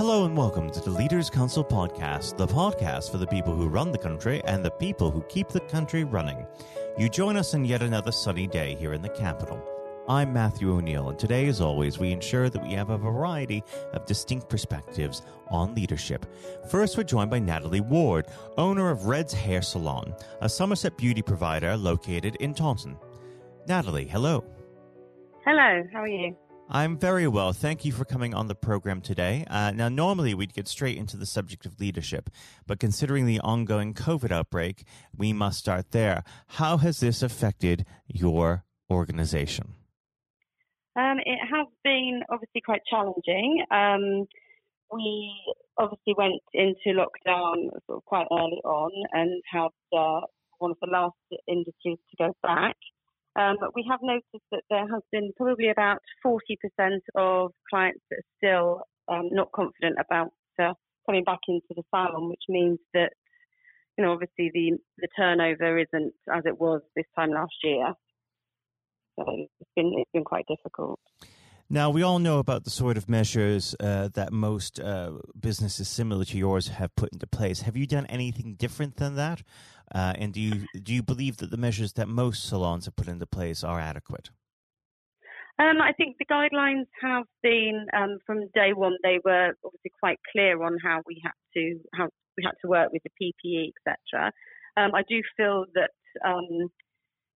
Hello and welcome to the Leaders Council podcast, the podcast for the people who run the country and the people who keep the country running. You join us on yet another sunny day here in the capital. I'm Matthew O'Neill, and today, as always, we ensure that we have a variety of distinct perspectives on leadership. First, we're joined by Natalie Ward, owner of Red's Hair Salon, a Somerset beauty provider located in Taunton. Natalie, hello. Hello, how are you? I'm very well. Thank you for coming on the program today. Uh, now, normally we'd get straight into the subject of leadership, but considering the ongoing COVID outbreak, we must start there. How has this affected your organization? Um, it has been obviously quite challenging. Um, we obviously went into lockdown sort of quite early on and had uh, one of the last industries to go back. Um, but we have noticed that there has been probably about 40% of clients that are still um, not confident about uh, coming back into the salon, which means that, you know, obviously the, the turnover isn't as it was this time last year. So it's been, it's been quite difficult. Now, we all know about the sort of measures uh, that most uh, businesses similar to yours have put into place. Have you done anything different than that? Uh, and do you do you believe that the measures that most salons have put into place are adequate? Um, I think the guidelines have been um, from day one. They were obviously quite clear on how we had to how we had to work with the PPE, etc. Um, I do feel that um,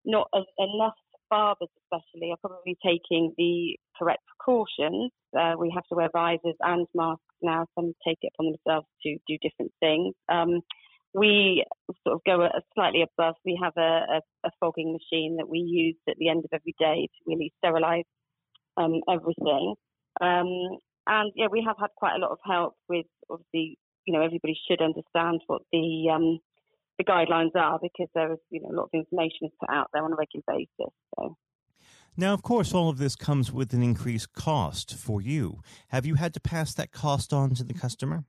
not enough barbers, especially, are probably taking the correct precautions. Uh, we have to wear visors and masks now. Some take it upon themselves to do different things. Um, we sort of go a, slightly above. We have a, a, a, fogging machine that we use at the end of every day to really sterilise um, everything. Um, and yeah, we have had quite a lot of help with obviously, you know, everybody should understand what the um, the guidelines are because there is you know a lot of information is put out there on a regular basis. So. Now, of course, all of this comes with an increased cost for you. Have you had to pass that cost on to the customer?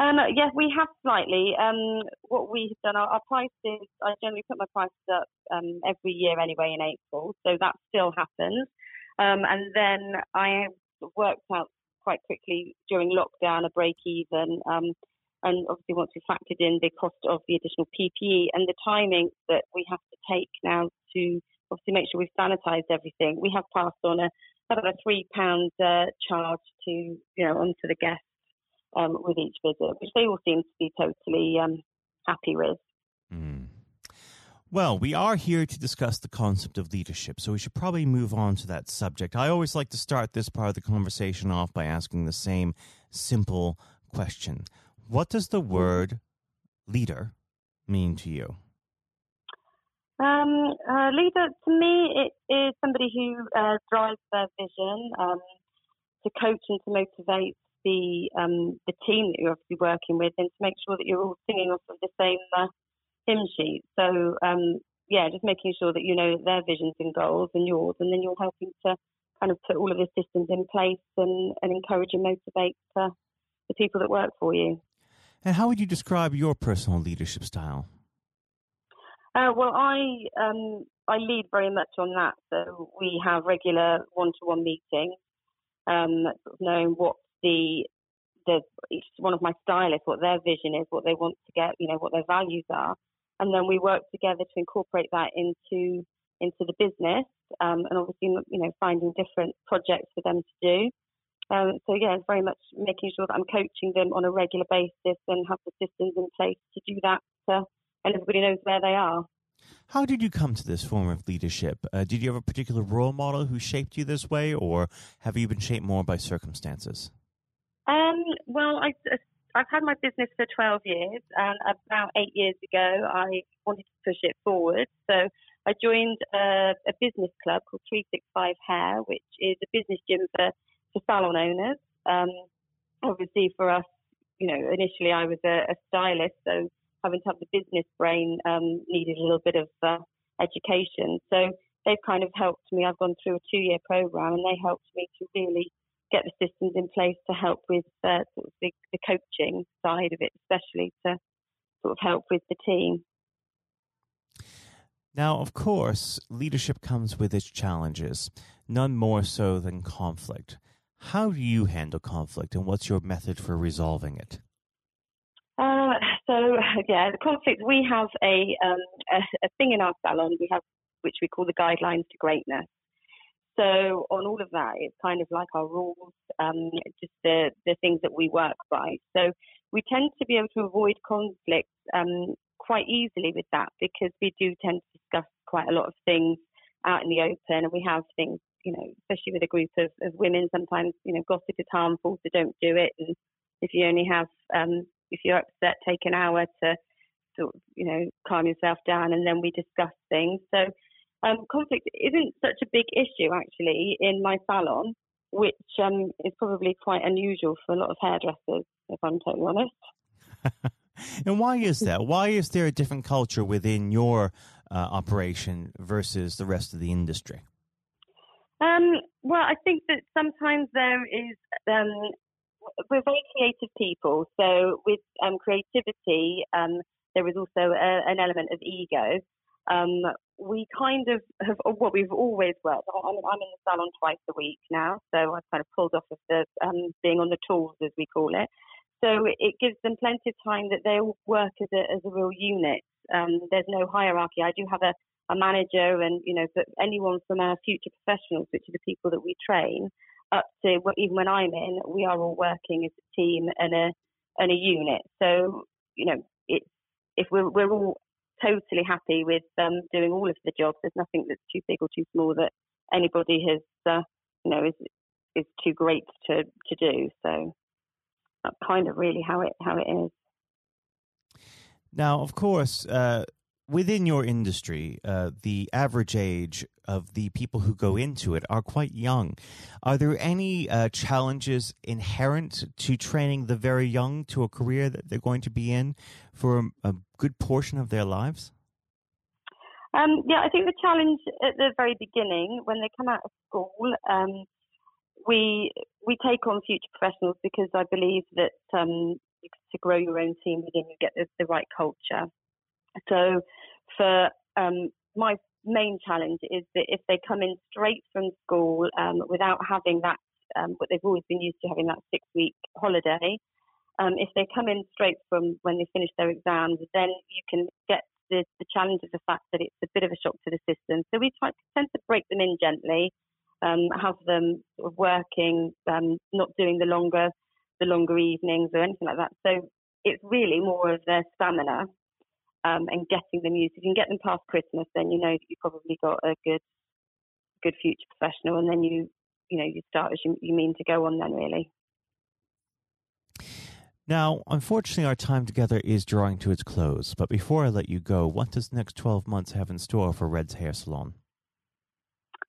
Um, yes, we have slightly. Um, what we've done, our, our, prices, I generally put my prices up um, every year anyway in April, so that still happens. Um, and then I worked out quite quickly during lockdown a break even. Um, and obviously, once we factored in the cost of the additional PPE and the timing that we have to take now to obviously make sure we've sanitized everything, we have passed on a about a three pound uh, charge to you know onto the guests um, with each visit, which they all seem to be totally um, happy with. Mm. Well, we are here to discuss the concept of leadership, so we should probably move on to that subject. I always like to start this part of the conversation off by asking the same simple question what does the word leader mean to you? Um, uh, leader, to me, it is somebody who uh, drives their vision um, to coach and to motivate the um, the team that you're obviously working with, and to make sure that you're all singing off of the same uh, hymn sheet. So, um, yeah, just making sure that you know their visions and goals and yours, and then you're helping to kind of put all of the systems in place and, and encourage and motivate uh, the people that work for you. And how would you describe your personal leadership style? Uh, well, I um, I lead very much on that. So we have regular one-to-one meetings, um, knowing what the the each one of my stylists, what their vision is, what they want to get, you know, what their values are, and then we work together to incorporate that into into the business, um, and obviously, you know, finding different projects for them to do. Um, so yeah, it's very much making sure that I'm coaching them on a regular basis and have the systems in place to do that, uh, and everybody knows where they are. How did you come to this form of leadership? Uh, did you have a particular role model who shaped you this way, or have you been shaped more by circumstances? Um, well, I, I've had my business for 12 years, and about eight years ago, I wanted to push it forward. So I joined a, a business club called 365 Hair, which is a business gym for for salon owners. Um, obviously, for us, you know, initially I was a, a stylist, so having to have the business brain um, needed a little bit of uh, education. So they've kind of helped me. I've gone through a two-year program, and they helped me to really get the systems in place to help with uh, sort of the, the coaching side of it, especially to sort of help with the team. Now, of course, leadership comes with its challenges, none more so than conflict. How do you handle conflict, and what's your method for resolving it? So yeah, the conflict. We have a, um, a, a thing in our salon. We have which we call the guidelines to greatness. So on all of that, it's kind of like our rules, um, just the the things that we work by. So we tend to be able to avoid conflict um, quite easily with that because we do tend to discuss quite a lot of things out in the open, and we have things, you know, especially with a group of, of women. Sometimes, you know, gossip is harmful, so don't do it. And if you only have, um, if you're upset, take an hour to sort of, you know, calm yourself down, and then we discuss things. So um, conflict isn't such a big issue actually in my salon, which um, is probably quite unusual for a lot of hairdressers, if I'm totally honest. and why is that? Why is there a different culture within your uh, operation versus the rest of the industry? Um, well, I think that sometimes there is. Um, we're very creative people, so with um, creativity, um, there is also a, an element of ego. Um, we kind of have what well, we've always worked. I mean, I'm in the salon twice a week now, so I've kind of pulled off of the um, being on the tools, as we call it. So it gives them plenty of time that they all work as a as a real unit. Um, there's no hierarchy. I do have a, a manager, and you know, but anyone from our future professionals, which are the people that we train, up to even when I'm in, we are all working as a team and a and a unit. So you know, it's if we're we're all totally happy with um, doing all of the jobs. There's nothing that's too big or too small that anybody has, uh, you know, is is too great to to do. So that's kind of really how it how it is. Now, of course, uh, within your industry, uh, the average age of the people who go into it are quite young. Are there any uh, challenges inherent to training the very young to a career that they're going to be in for a, a good portion of their lives? Um, yeah, I think the challenge at the very beginning, when they come out of school, um, we we take on future professionals because I believe that um, to grow your own team within you get the, the right culture. So for um, my main challenge is that if they come in straight from school um, without having that, um, what they've always been used to having that six week holiday, um, if they come in straight from when they finish their exams, then you can get the, the challenge of the fact that it's a bit of a shock to the system. So we try, to tend to break them in gently, um, have them sort of working, um, not doing the longer the longer evenings or anything like that. So it's really more of their stamina um, and getting them used. If you can get them past Christmas, then you know that you've probably got a good, good future professional, and then you, you know, you start as you, you mean to go on. Then really. Now, unfortunately, our time together is drawing to its close. But before I let you go, what does the next 12 months have in store for Red's Hair Salon?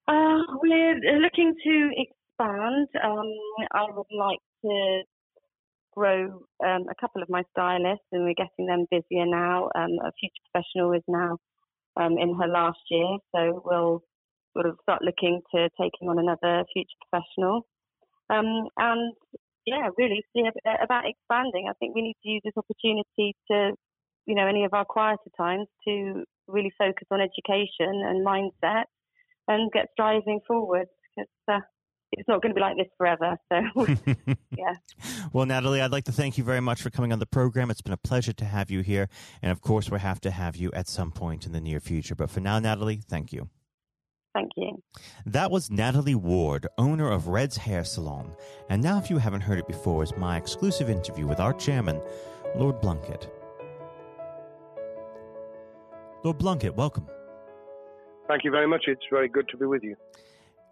Uh, we're looking to expand. Um, I would like to grow um, a couple of my stylists, and we're getting them busier now. Um, a future professional is now um, in her last year, so we'll sort of start looking to taking on another future professional. Um, and yeah, really see about expanding. I think we need to use this opportunity to, you know, any of our quieter times to really focus on education and mindset and get striving forward. Because uh, it's not going to be like this forever. So, yeah. Well, Natalie, I'd like to thank you very much for coming on the program. It's been a pleasure to have you here. And of course, we'll have to have you at some point in the near future. But for now, Natalie, thank you. Thank you. That was Natalie Ward, owner of Red's Hair Salon. And now, if you haven't heard it before, is my exclusive interview with our chairman, Lord Blunkett. Lord Blunkett, welcome. Thank you very much. It's very good to be with you.